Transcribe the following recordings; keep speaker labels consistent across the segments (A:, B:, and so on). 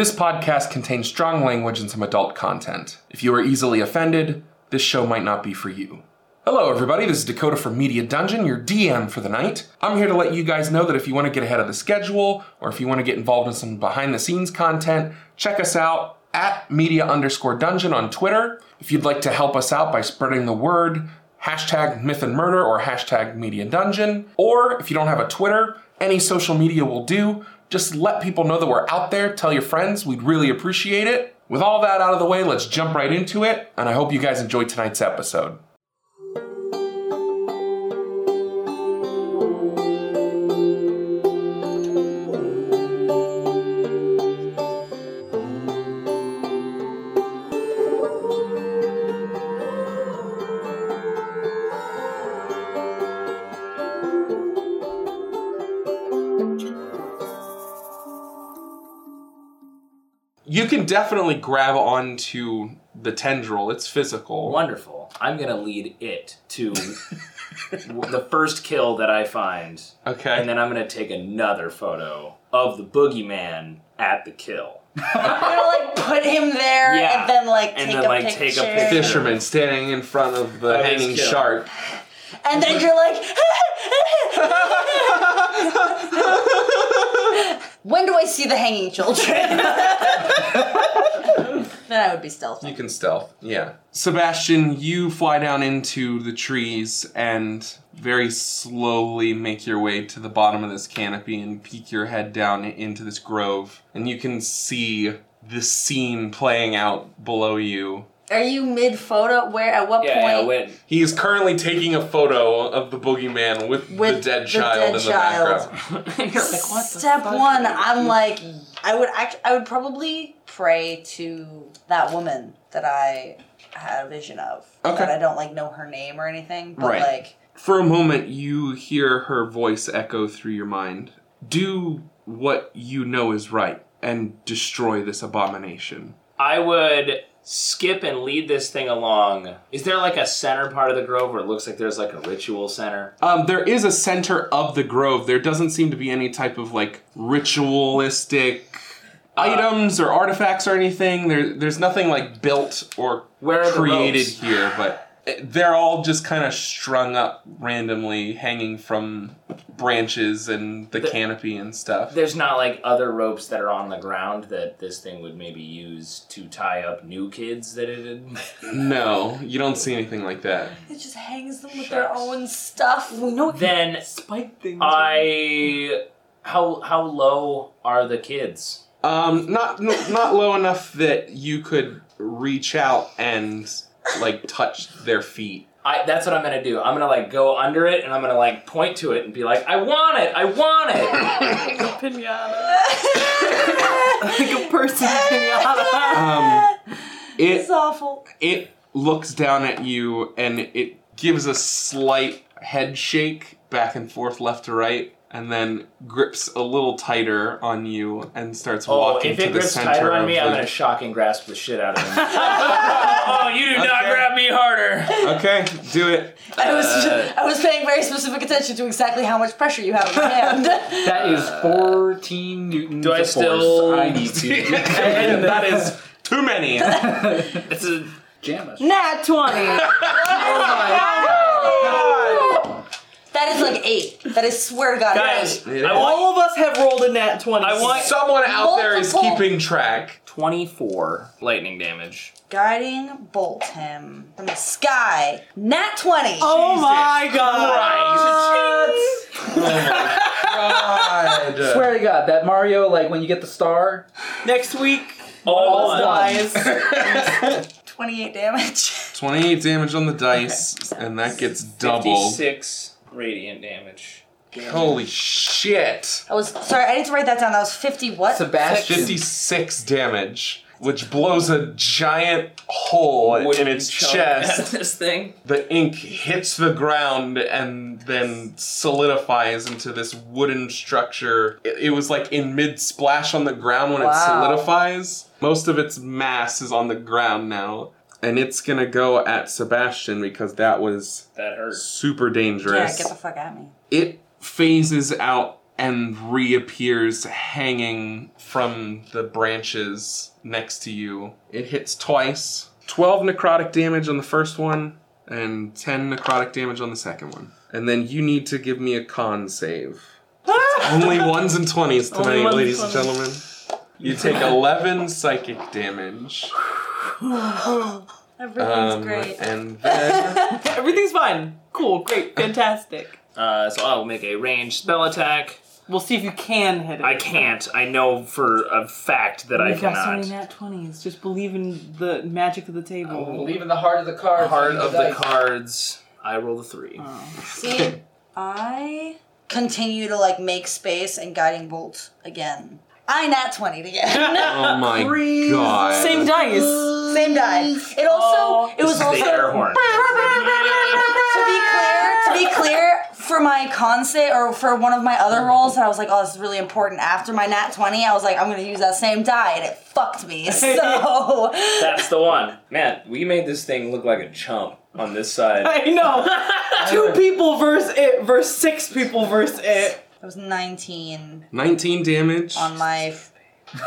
A: This podcast contains strong language and some adult content. If you are easily offended, this show might not be for you. Hello, everybody. This is Dakota from Media Dungeon, your DM for the night. I'm here to let you guys know that if you want to get ahead of the schedule or if you want to get involved in some behind the scenes content, check us out at media underscore dungeon on Twitter. If you'd like to help us out by spreading the word, hashtag myth and murder or hashtag media dungeon. Or if you don't have a Twitter, any social media will do. Just let people know that we're out there. Tell your friends. We'd really appreciate it. With all that out of the way, let's jump right into it. And I hope you guys enjoyed tonight's episode. You can definitely grab onto the tendril. It's physical.
B: Wonderful. I'm gonna lead it to the first kill that I find,
A: Okay.
B: and then I'm gonna take another photo of the boogeyman at the kill.
C: You're gonna like put him there
B: Yeah.
C: and then like
B: And
C: take,
B: then,
C: a,
B: like,
C: picture.
B: take a picture.
A: Fisherman standing in front of the
B: Of
A: hanging
B: kill.
A: shark.
C: And then you're like, when do I see the hanging children? then I would be stealthy.
A: You can stealth, yeah. Sebastian, you fly down into the trees and very slowly make your way to the bottom of this canopy and peek your head down into this grove. And you can see the scene playing out below you.
C: Are you mid photo? Where at what
B: Yeah, yeah,
C: point?
B: when
A: He is currently taking a photo of the boogeyman with,
C: With
A: the dead
C: the
A: child
C: dead
A: in the
C: child.
A: background.
B: like, what the
C: Step one, I'm like, I would act. I would probably pray to that woman that I had a vision of.
A: Okay.
C: That I don't like know her name or anything, but
A: Right.
C: like,
A: For a moment, you hear her voice echo through your mind. Do what you know is right and destroy this abomination.
B: I would skip and lead this thing along. Is there like a center part of the grove where it looks like there's like a ritual center?
A: Um, there is a center of the grove. There doesn't seem to be any type of like ritualistic items or artifacts or anything. There, there's nothing like built or
B: Where are the
A: created
B: ropes?
A: here, but they're all just kind of strung up randomly, hanging from branches and the,
B: The-
A: canopy and stuff.
B: There's not like other ropes that are on the ground that this thing would maybe use to tie up new kids that it had.
A: No, you don't see anything like that.
C: it just hangs them with their own stuff.
D: No,
B: then
D: spike things.
B: I how how low are the kids?
A: Um, not not low enough that you could reach out and like touch their feet.
B: I that's what I'm gonna do. I'm gonna like go under it and I'm gonna like point to it and be like, I want it, I want it.
D: pinata. like a person pinata.
A: Um, it
C: It's awful.
A: it looks down at you and it gives a slight head shake back and forth, left to right, and then grips a little tighter on you and starts
B: Oh,
A: walking
B: if
A: to
B: it
A: the
B: grips
A: center
B: tighter on me,
A: the...
B: I'm gonna shock and grasp the shit out of him. oh, you do not grab me harder.
A: Okay, do it.
C: I was
B: Uh,
C: I was paying very specific attention to exactly how much pressure you have on your hand.
D: That is 14 newtons
B: Do I still-
D: I need to.
A: And that is too many.
B: It's a
D: Jam us.
C: Nat twenty. That is like eight. That is swear to God.
B: guys.
C: eight.
B: I want
D: All of us have rolled a nat 20.
B: I want-
A: Someone out there is
C: Multiple-
A: keeping track.
B: 24 lightning damage.
C: guiding bolt him from the sky. Nat twenty.
D: Oh my god!
A: Oh my god.
D: Swear to God, that Mario, like when you get the star, next week,
B: All
D: all
B: at
D: dies.
C: Twenty-eight damage.
A: 28 damage on the dice, and that gets doubled.
B: 56 radiant damage.
A: Holy shit.
C: I was sorry. I need to write that down. That was fifty. What?
D: Sebastian.
A: 56 damage, which blows a giant hole in its
B: chunk out of
A: chest.
B: This thing.
A: The ink hits the ground and then solidifies into this wooden structure. It, it was like in mid splash on the ground when it
C: Wow.
A: solidifies. Most of its mass is on the ground now. And it's gonna go at Sebastian because that was
B: That hurts.
A: super dangerous.
C: Yeah, get the fuck at me.
A: it phases out and reappears hanging from the branches next to you. It hits twice. 12 necrotic damage on the first one, and 10 necrotic damage on the second one. And then you need to give me a con save. Only ones and 20s tonight, ladies
E: and
A: and gentlemen. You take 11 psychic damage.
C: Everything's
A: Um,
C: great.
A: and then
E: Everything's fine. Cool, great, fantastic.
B: Uh, so I'll make a ranged spell attack.
E: We'll see if you can hit it.
B: I can't. I know for a fact that I
E: You've got so many nat 20s. Just believe in the magic of the table.
D: Believe in the heart of the card.
B: Heart of the cards. I roll the three.
C: See, I continue to like make space and guiding bolt again. I nat 20 again.
A: Oh my
E: Freeze.
A: god.
E: Same dice.
C: Same die. It oh, also
E: Oh.
C: it was also
B: air horn.
C: to be clear, to be clear, for my con save or for one of my other rolls, that I was like, oh, this is really important. After my nat twenty, I was like, I'm gonna use that same die, and it fucked me. So
B: That's the one. Man, we made this thing look like a chump on this side.
E: I know. Two people versus it versus six people versus it.
C: It was nineteen
A: 19 damage.
C: on my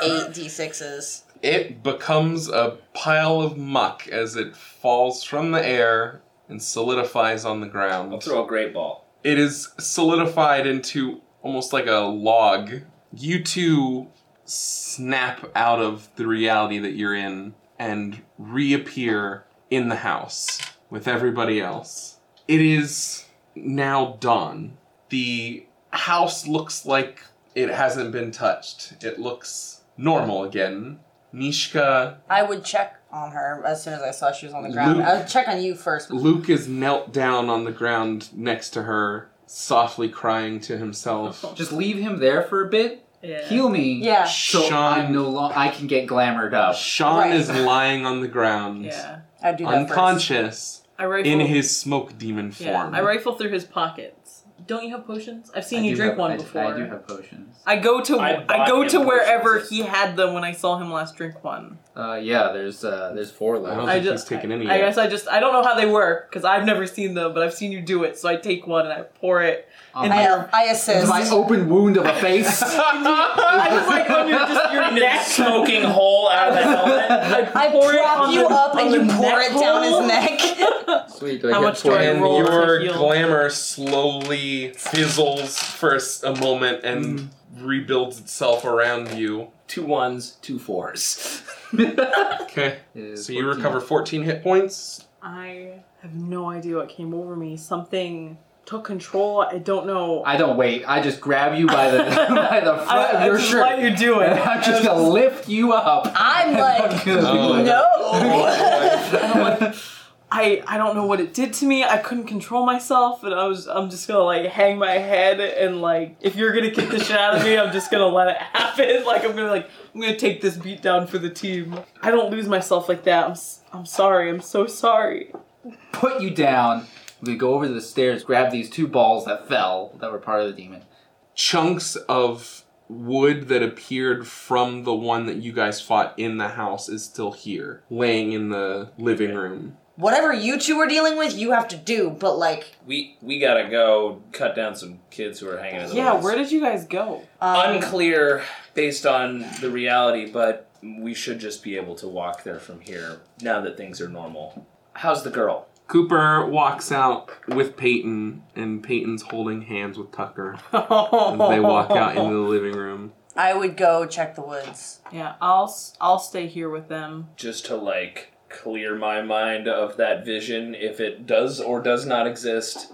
C: eight d6s.
A: It becomes a pile of muck as it falls from the air and solidifies on the ground.
B: I'll
A: ground.
B: throw a great ball.
A: It is solidified into almost like a log. You two snap out of the reality that you're in and reappear in the house with everybody else. It is now dawn. The house looks like it hasn't been touched. It looks normal again. Nishka
C: I would check on her as soon as I saw she was on the ground.
A: Luke-
C: I would check on you first.
A: Luke is knelt down on the ground next to her, softly crying to himself.
D: Just leave him there for a bit.
E: Yeah.
D: Heal me.
C: Yeah.
D: So
A: Sean-
D: I'm no long. I can get glamored up.
A: Sean
C: Right.
A: is lying on the ground,
E: Yeah.
C: I'd do that first.
A: unconscious,
E: I rifle.
A: in his smoke demon
E: Yeah.
A: form.
E: I rifle through his pockets. Don't you have potions? I've seen
D: I
E: you drink
D: have-
E: one
D: I,
E: before.
D: I do have potions.
E: I go to
B: I
E: I, go to wherever
B: potions.
E: he had them when I saw him last drink one.
D: Uh, yeah, there's uh, there's four
A: I
D: left.
A: don't
E: I
A: think
E: just
A: he's taken any
E: I
A: yet.
E: guess I just I don't know how they work because I've never seen them, but I've seen you do it. So I take one and I pour it.
D: Um,
E: And
C: I,
E: I,
C: I assist.
D: My open wound of a face.
E: I was like on your just your neck.
B: Smoking hole out of the helmet.
E: I
C: I
E: pour it
C: prop
E: on
C: you
E: the-
C: up and you pour it down his neck.
D: Sweet. Do I
E: How
D: get
E: much do I
A: and
E: roll
A: your glamour slowly fizzles for a moment and
E: Mm.
A: rebuilds itself around you.
B: Two ones, two fours.
A: Okay.
D: Is
A: So you
D: 14.
A: recover 14 hit points.
E: I have no idea what came over me. Something took control. I don't know.
D: I don't wait. I just grab you by the by the front
E: I,
D: of
E: I
D: your
E: just
D: shirt.
E: let you do it.
D: I'm just gonna lift you up.
C: I'm like,
A: Oh.
C: no.
E: I I I don't know what it did to me. I couldn't control myself, and I was I'm just gonna like hang my head and like if you're gonna kick the shit out of me, I'm just gonna let it happen. Like I'm gonna like I'm gonna take this beat down for the team. I don't lose myself like that. I'm s- I'm sorry. I'm so sorry.
D: Put you down. We go over to the stairs, grab these two balls that fell that were part of the demon.
A: chunks of wood that appeared from the one that you guys fought in the house is still here, laying in the living room.
C: Whatever you two are dealing with, you have to do. But like,
B: We we gotta go cut down some kids who are hanging in the
E: Yeah,
B: woods.
E: where did you guys go?
C: um,
B: Unclear based on the reality, but we should just be able to walk there from here now that things are normal. How's the girl?
A: Cooper walks out with Peyton, and Peyton's holding hands with Tucker as
E: As
A: they walk out into the living room.
C: I would go check the woods.
E: Yeah, I'll s- I'll stay here with them.
B: Just to like clear my mind of that vision if it does or does not exist.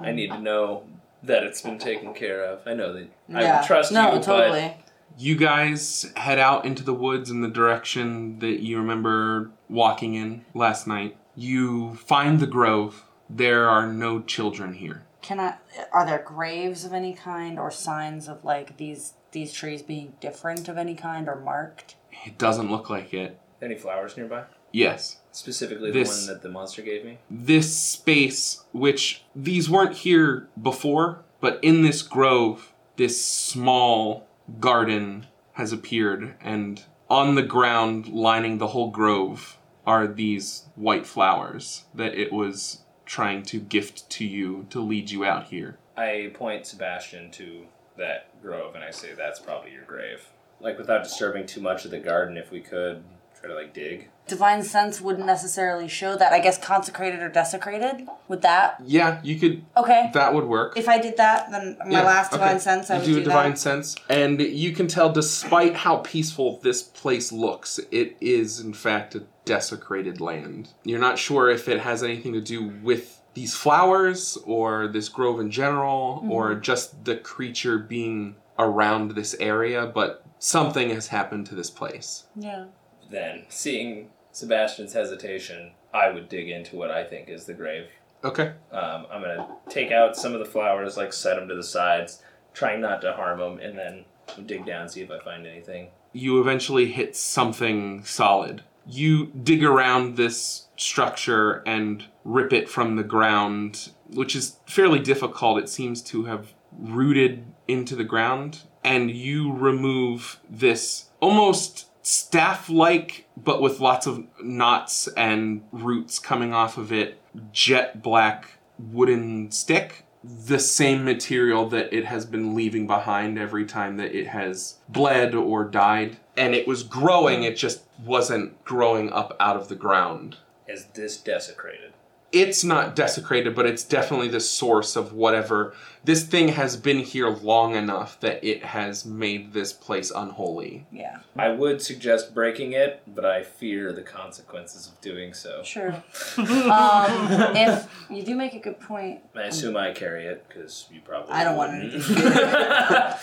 B: I need to know that it's been taken care of. I know that I
C: yeah.
B: would trust
C: no,
B: you,
C: totally.
A: You guys head out into the woods in the direction that you remember walking in last night. You find the grove. There are no children here.
C: Can I? Are there graves of any kind or signs of like these these trees being different of any kind or marked?
A: It doesn't look like it.
B: any flowers nearby?
A: Yes.
B: Specifically
A: This-
B: the one that the monster gave me.
A: this space, which these weren't here before, but in this grove, this small garden has appeared, and on the ground, lining the whole grove, are these white flowers that it was trying to gift to you to lead you out here.
B: I point Sebastian to that grove and I say that's probably your grave. Like without disturbing too much of the garden, if we could try to like dig.
C: Divine sense wouldn't necessarily show that. I guess consecrated or desecrated. Would that?
A: Yeah, you could.
C: Okay.
A: That would work.
C: If I did that, then my
A: Yeah,
C: last
A: okay.
C: divine sense, I
A: you
C: would
A: do,
C: do,
A: a divine
C: that.
A: sense, and you can tell, despite how peaceful this place looks, it is in fact a desecrated land. You're not sure if it has anything to do with these flowers or this grove in general, or
C: Mm-hmm.
A: just the creature being around this area, but something has happened to this place.
C: Yeah.
B: Then, seeing Sebastian's hesitation, I would dig into what I think is the grave.
A: Okay.
B: Um, I'm gonna take out some of the flowers, like set them to the sides, trying not to harm them, and then dig down see if I find anything.
A: you eventually hit something solid. You dig around this structure and rip it from the ground, which is fairly difficult. It seems to have rooted into the ground. And you remove this almost staff like, but with lots of knots and roots coming off of it, jet black wooden stick the same material that it has been leaving behind every time that it has bled or died. And it was growing, it just wasn't growing up out of the ground.
B: Is this desecrated?
A: It's not desecrated, but it's definitely the source of whatever. This thing has been here long enough that it has made this place unholy.
C: Yeah.
B: I would suggest breaking it, but I fear the consequences of doing so.
C: Sure. um, if you do make a good point,
B: I assume I carry it because you probably.
C: I don't want
B: wouldn't.
C: anything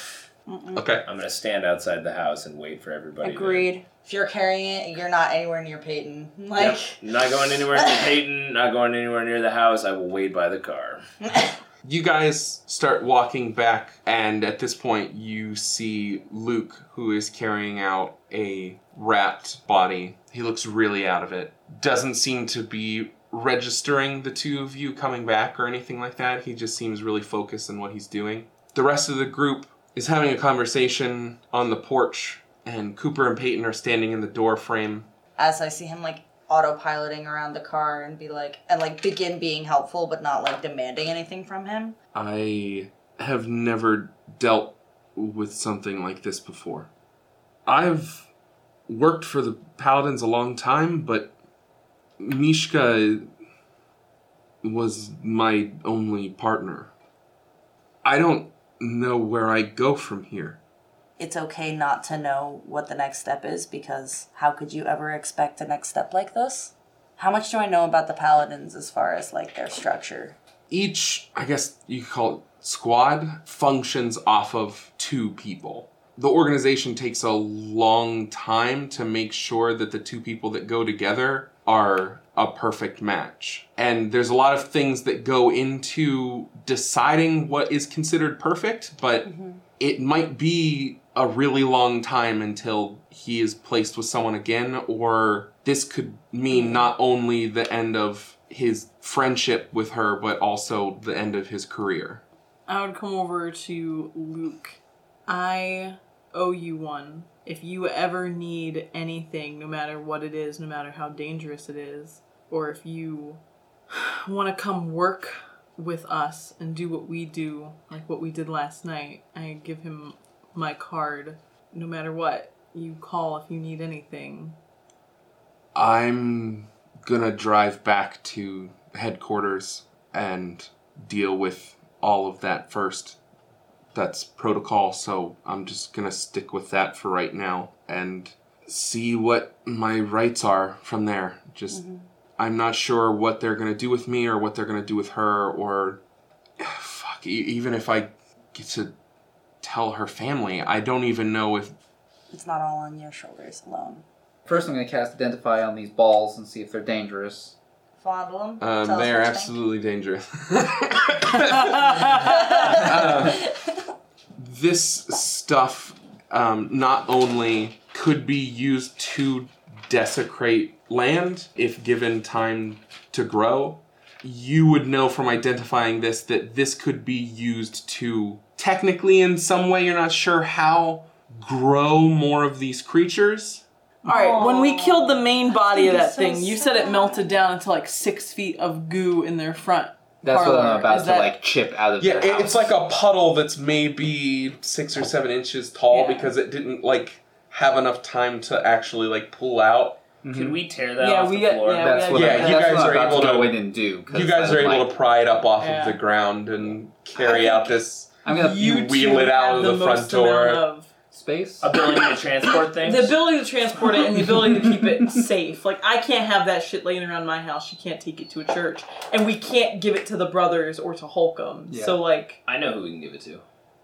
C: to do with
A: Okay.
B: I'm gonna stand outside the house and wait for everybody. to-
C: agreed. If you're carrying it, you're not anywhere near Peyton. Like,
B: Yep. Not going anywhere near Peyton. Not going anywhere near the house. I will wait by the car.
A: You guys start walking back, and at this point, you see Luke, who is carrying out a wrapped body. He looks really out of it. Doesn't seem to be registering the two of you coming back or anything like that. He just seems really focused on what he's doing. The rest of the group is having a conversation on the porch, and Cooper and Peyton are standing in the door frame.
C: as I see him like autopiloting around the car and be like, and like begin being helpful, but not like demanding anything from him.
A: I have never dealt with something like this before. I've worked for the Paladins a long time, but Mishka was my only partner. I don't know where I go from here.
C: It's okay not to know what the next step is because how could you ever expect a next step like this? How much do I know about the paladins as far as like their structure?
A: each, I guess you could call it squad, functions off of two people. The organization takes a long time to make sure that the two people that go together are a perfect match. And there's a lot of things that go into deciding what is considered perfect, but mm-hmm. it might be a really long time until he is placed with someone again, or this could mean mm-hmm. not only the end of his friendship with her, but also the end of his career.
E: I would come over to Luke. I owe you one. If you ever need anything, no matter what it is, no matter how dangerous it is, or if you want to come work with us and do what we do, like what we did last night, I give him my card. No matter what, you call if you need anything.
A: I'm gonna drive back to headquarters and deal with all of that first. That's protocol, so I'm just gonna stick with that for right now and see what my rights are from there. Just, mm-hmm. I'm not sure what they're gonna do with me or what they're gonna do with her, or fuck, e- even if I get to tell her family, I don't even know if
C: It's not all on your shoulders alone.
D: First, I'm going to cast Identify on these balls and see if they're dangerous.
C: Fondle them.
A: Um, they are
C: what you think.
A: absolutely dangerous. Um, this stuff um, not only could be used to desecrate land if given time to grow, you would know from identifying this that this could be used to technically, in some way, you're not sure how, grow more of these creatures.
E: All right, when we killed the main body of
C: That'd be
E: that
C: so
E: thing, you said it melted down into like six feet of goo in their front.
D: That's what I'm about
E: Is
D: to
E: that-
D: like chip out of.
A: Yeah,
D: their
A: it, it's like a puddle that's maybe six or seven inches tall
E: Yeah.
A: because it didn't like have enough time to actually like pull out.
B: Could mm-hmm. we tear that
E: Yeah,
B: off
E: we
B: the
E: got-
B: floor?
E: yeah,
D: That's what
A: Yeah,
D: I'm,
A: you
D: that's
A: guys
D: what
A: are able
D: to go in and do. 'cause
A: You guys are able
D: like,
A: to pry it up off
E: Yeah.
A: of the ground and carry out this.
D: I'm gonna
A: You wheel it out of the front
E: most
A: door.
E: of-
D: space.
B: Ability to transport things.
E: The ability to transport it and the ability to keep it safe. Like I can't have that shit laying around my house. You can't take it to a church, and we can't give it to the brothers or to Halcombe.
D: Yeah.
E: So like
B: I know who we can give it to.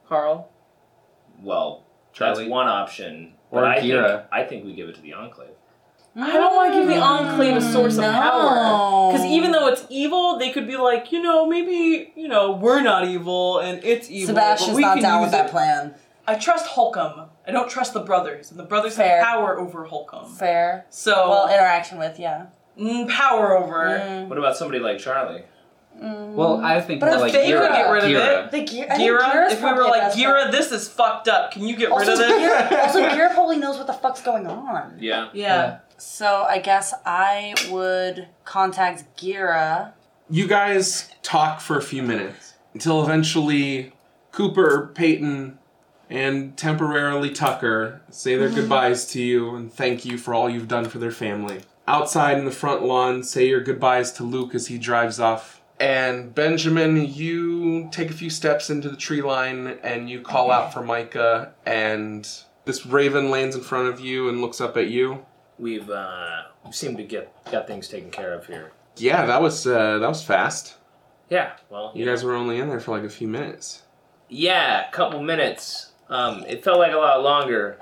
E: Carl.
B: Well,
D: Charlie.
B: that's one option.
D: Or
B: But I
D: Gira.
B: think I think we give it to the Enclave.
E: I don't want to give the Enclave a source of power. Because even though it's evil, they could be like, you know, maybe, you know, we're not evil and it's evil. but
C: Sebastian's
E: we
C: not
E: can
C: down
E: use
C: with that plan.
E: I trust Halcombe. I don't trust the brothers. And the brothers
C: Fair.
E: have power over Halcombe.
C: Fair.
E: So,
C: Well, interaction with, yeah.
E: mm, power over.
C: Mm.
B: What about somebody like Charlie? Mm.
D: Well, I think
C: But
D: more
C: if
D: like
E: they could
D: Gira.
E: get rid of
D: Gira.
E: it.
C: The gear,
E: Gira, if we were like, Gira,
C: friend.
E: this is fucked up. Can you get
C: Also,
E: rid of this?
C: Gira, also, Gira probably knows what the fuck's going on.
B: Yeah.
E: Yeah.
C: So I guess I would contact Gira.
A: You guys talk for a few minutes until eventually Cooper, Peyton, and temporarily Tucker say their mm-hmm. goodbyes to you and thank you for all you've done for their family. Outside in the front lawn, say your goodbyes to Luke as he drives off. And Benjamin, you take a few steps into the tree line and you call out for Micah, and this raven lands in front of you and looks up at you.
B: We've uh we seem to get got things taken care of here.
A: Yeah, that was uh, that was fast.
B: Yeah. Well,
A: You guys were only in there for like a few minutes.
B: Yeah, a couple minutes. Um, it felt like a lot longer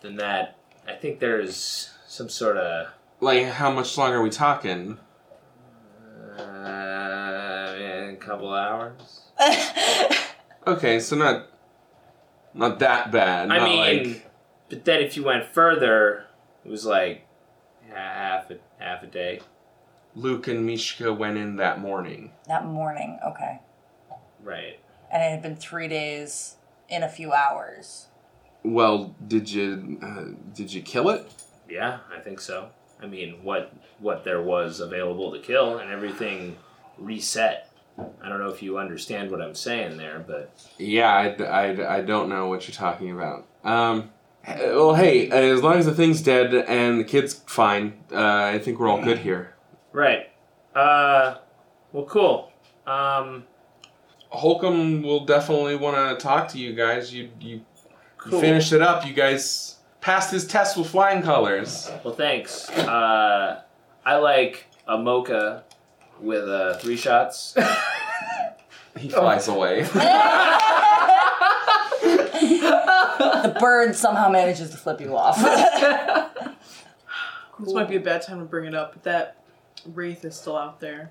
B: than that. I think there's some sort of
A: Like, how much longer are we talking?
B: Couple hours.
A: Okay, so not not that bad.
B: I
A: not
B: mean,
A: like
B: but then if you went further, it was like half a half a day.
A: Luke and Mishka went in that morning.
C: That morning, okay.
B: Right.
C: And it had been three days in a few hours.
A: Well, did you uh, did you kill it?
B: Yeah, I think so. I mean, what what there was available to kill and everything reset. I don't know if you understand what I'm saying there, but
A: Yeah, I, I, I don't know what you're talking about. Um, well, hey, as long as the thing's dead and the kid's fine, uh, I think we're all good here.
B: right. Uh, well, cool. Um,
A: Halcombe will definitely want to talk to you guys. You you, you
B: Cool.
A: finished it up. You guys passed his test with flying colors.
B: well, thanks. Uh, I like a mocha with uh, three shots.
A: He flies away.
C: The bird somehow manages to flip you off.
E: This might be a bad time to bring it up, but that wraith is still out there.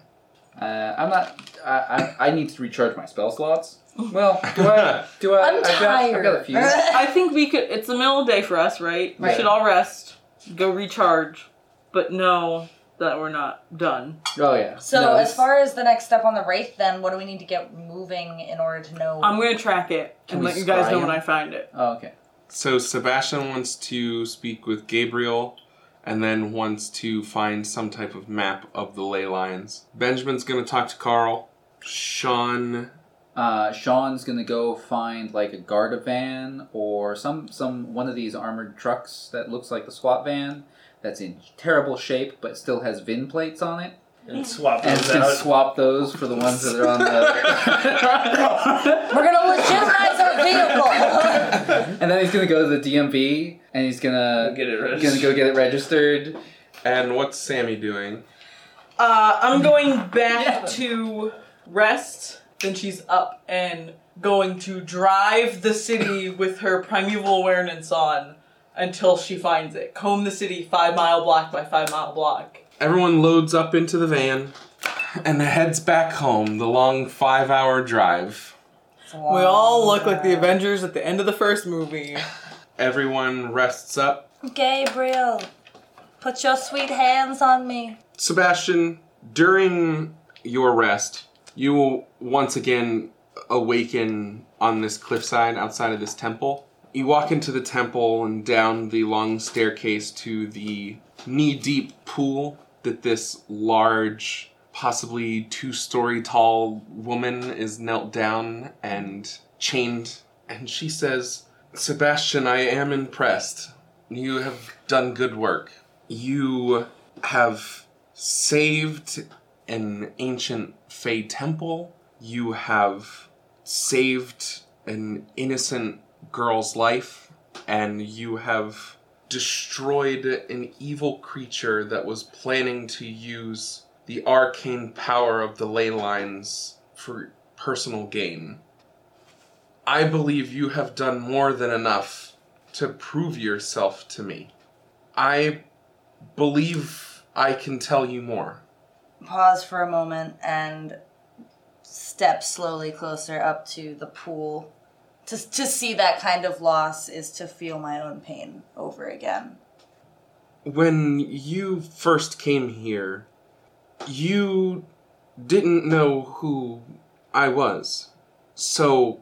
D: Uh, I'm not. I, I I need to recharge my spell slots. Well, do I? Do I?
C: I'm
D: I've got, I've got a few.
E: I think we could. It's the middle of the day for us, right? We
D: Right.
E: should all rest, go recharge, but know that we're not done.
D: Oh yeah.
C: so,
D: No,
C: as far as the next step on the wraith, then what do we need to get moving in order to know?
E: I'm gonna track it
D: Can
E: and let you guys know
D: him?
E: when I find it.
D: Oh okay.
A: So Sebastian wants to speak with Gabriel and then wants to find some type of map of the ley lines. Benjamin's going to talk to Carl. Sean
D: Uh, Sean's gonna go find like a Garda van or some some one of these armored trucks that looks like the SWAT van that's in terrible shape but still has VIN plates on it,
B: and swap
D: and
B: those
D: can
B: out.
D: swap those for the ones that are on the.
C: We're gonna legitimize our vehicle.
D: and then he's gonna go to the DMV and he's gonna
B: Get it
D: gonna go get it registered.
A: and what's Sammy doing?
E: Uh, I'm going back to rest. Then she's up and going to drive the city with her primeval awareness on until she finds it. Comb the city five mile block by five mile block.
A: Everyone loads up into the van and heads back home, the long 5-hour drive.
E: We all look like the Avengers at the end of the first movie.
A: Everyone rests up.
C: Gabriel, put your sweet hands on me.
A: Sebastian, during your rest, you will once again awaken on this cliffside outside of this temple. You walk into the temple and down the long staircase to the knee deep pool that this large possibly two story tall woman is knelt down and chained, and she says, Sebastian, I am impressed. You have done good work. You have saved an ancient Fey temple. You have saved an innocent girl's life. And you have destroyed an evil creature that was planning to use the arcane power of the ley lines for personal gain. I believe you have done more than enough to prove yourself to me. I believe I can tell you more.
C: Pause for a moment and step slowly closer up to the pool. To, to see that kind of loss is to feel my own pain over again.
A: When you first came here, you didn't know who I was. So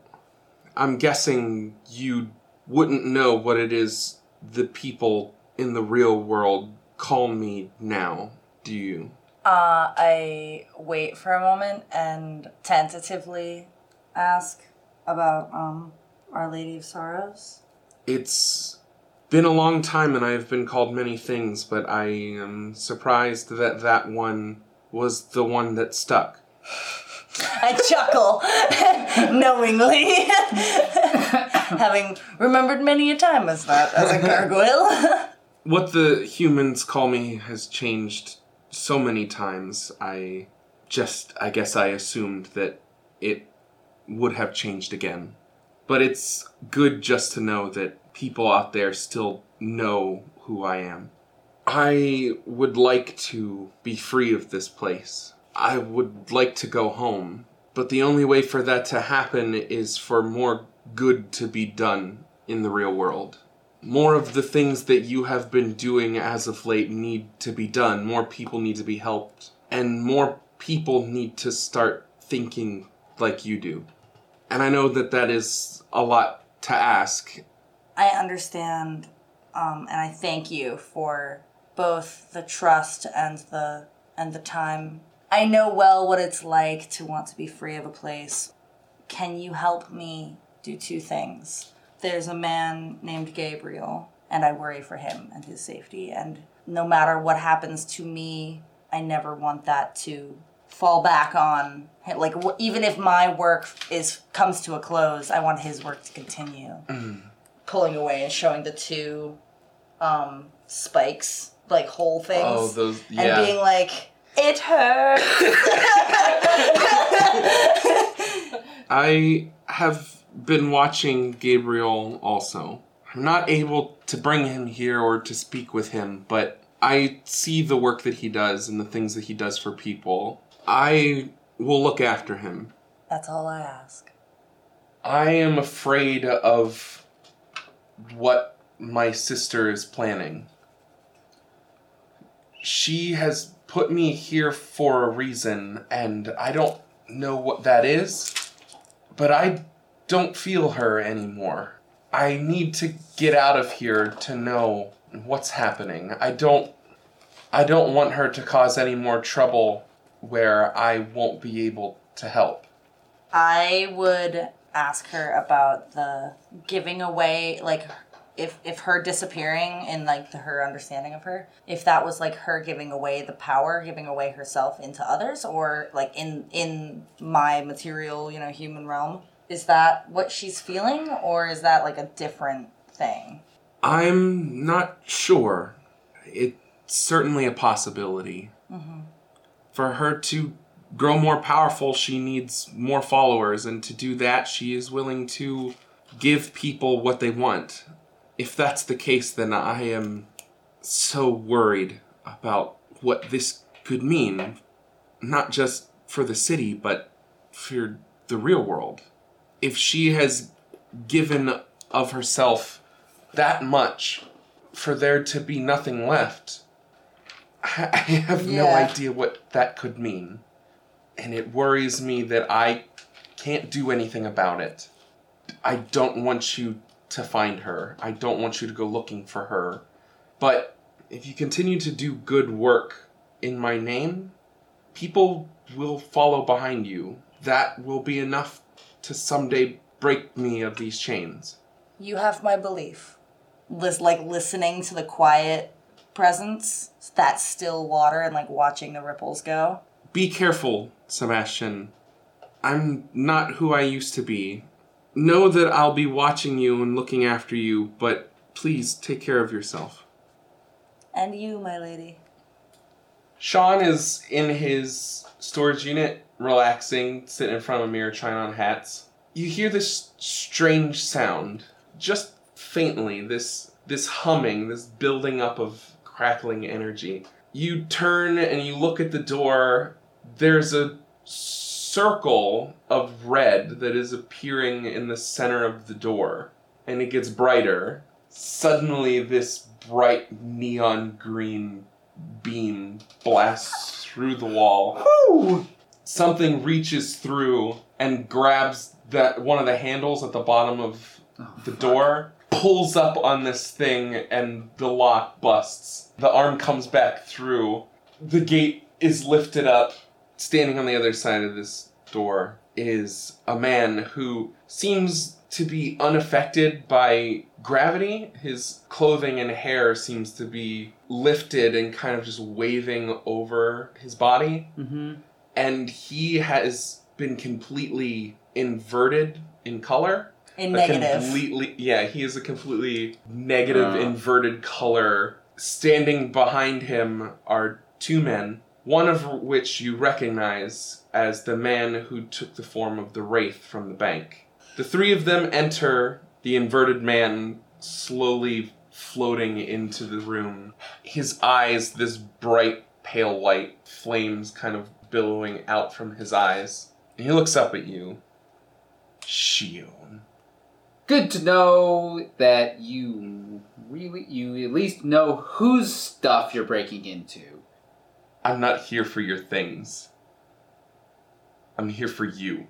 A: I'm guessing you wouldn't know what it is the people in the real world call me now, do you?
C: Uh, I wait for a moment and tentatively ask about um Our Lady of Sorrows.
A: It's been a long time and I've been called many things, but I am surprised that that one was the one that stuck.
C: I chuckle knowingly, having remembered many a time as that as a gargoyle.
A: What the humans call me has changed so many times. I just, I guess I assumed that it would have changed again. But it's good just to know that people out there still know who I am. I would like to be free of this place. I would like to go home. But the only way for that to happen is for more good to be done in the real world. More of the things that you have been doing as of late need to be done. More people need to be helped. And more people need to start thinking like you do. And I know that that is a lot to ask.
C: I understand, um, and I thank you for both the trust and the and the time. I know well what it's like to want to be free of a place. Can you help me do two things? There's a man named Gabriel, and I worry for him and his safety. And no matter what happens to me, I never want that to fall back on like even if my work is comes to a close, I want his work to continue. Pulling away and showing the two um, spikes, like whole things,
A: Oh, those,
C: and being like, "It hurts."
A: I have been watching Gabriel also. I'm not able to bring him here or to speak with him, but I see the work that he does and the things that he does for people. I will look after him.
C: That's all I ask.
A: I am afraid of what my sister is planning. She has put me here for a reason, and I don't know what that is, but I don't feel her anymore. I need to get out of here to know what's happening. I don't I don't want her to cause any more trouble where I won't be able to help.
C: I would ask her about the giving away, like if if her disappearing and like the, her understanding of her, if that was like her giving away the power, giving away herself into others, or like in in my material, you know, human realm. Is that what she's feeling, or is that like a different thing?
A: I'm not sure. It's certainly a possibility. Mm-hmm. For her to grow more powerful, she needs more followers, and to do that, she is willing to give people what they want. If that's the case, then I am so worried about what this could mean, not just for the city, but for the real world. If she has given of herself that much for there to be nothing left. I have no idea what that could mean. And it worries me that I can't do anything about it. I don't want you to find her. I don't want you to go looking for her. But if you continue to do good work in my name, people will follow behind you. That will be enough to someday break me of these chains.
C: You have my belief. Lis- like listening to the quiet presence, that still water, and like watching the ripples go.
A: Be careful, Sebastian. I'm not who I used to be. Know that I'll be watching you and looking after you, but please take care of yourself.
C: And you, my lady.
A: Sean is in his storage unit, relaxing, sitting in front of a mirror, trying on hats. You hear this strange sound, just faintly. This this humming, this building up of crackling energy. You turn and you look at the door. There's a circle of red that is appearing in the center of the door, and it gets brighter. Suddenly, this bright neon green beam blasts through the wall. Something reaches through and grabs that one of the handles at the bottom of oh, the door, pulls up on this thing, and the lock busts. The arm comes back through. The gate is lifted up. Standing on the other side of this door is a man who seems to be unaffected by gravity. His clothing and hair seems to be lifted and kind of just waving over his body.
D: Mm-hmm.
A: And he has been completely inverted in color.
C: In
A: A
C: negative.
A: Completely, yeah, he is a completely negative,
D: Uh.
A: inverted color. Standing behind him are two men, one of which you recognize as the man who took the form of the Wraith from the bank. The three of them enter, the inverted man slowly floating into the room. His eyes, this bright, pale white, flames kind of billowing out from his eyes. And he looks up at you. Shion.
D: Good to know that you really, you at least know whose stuff you're breaking into.
A: I'm not here for your things. I'm here for you.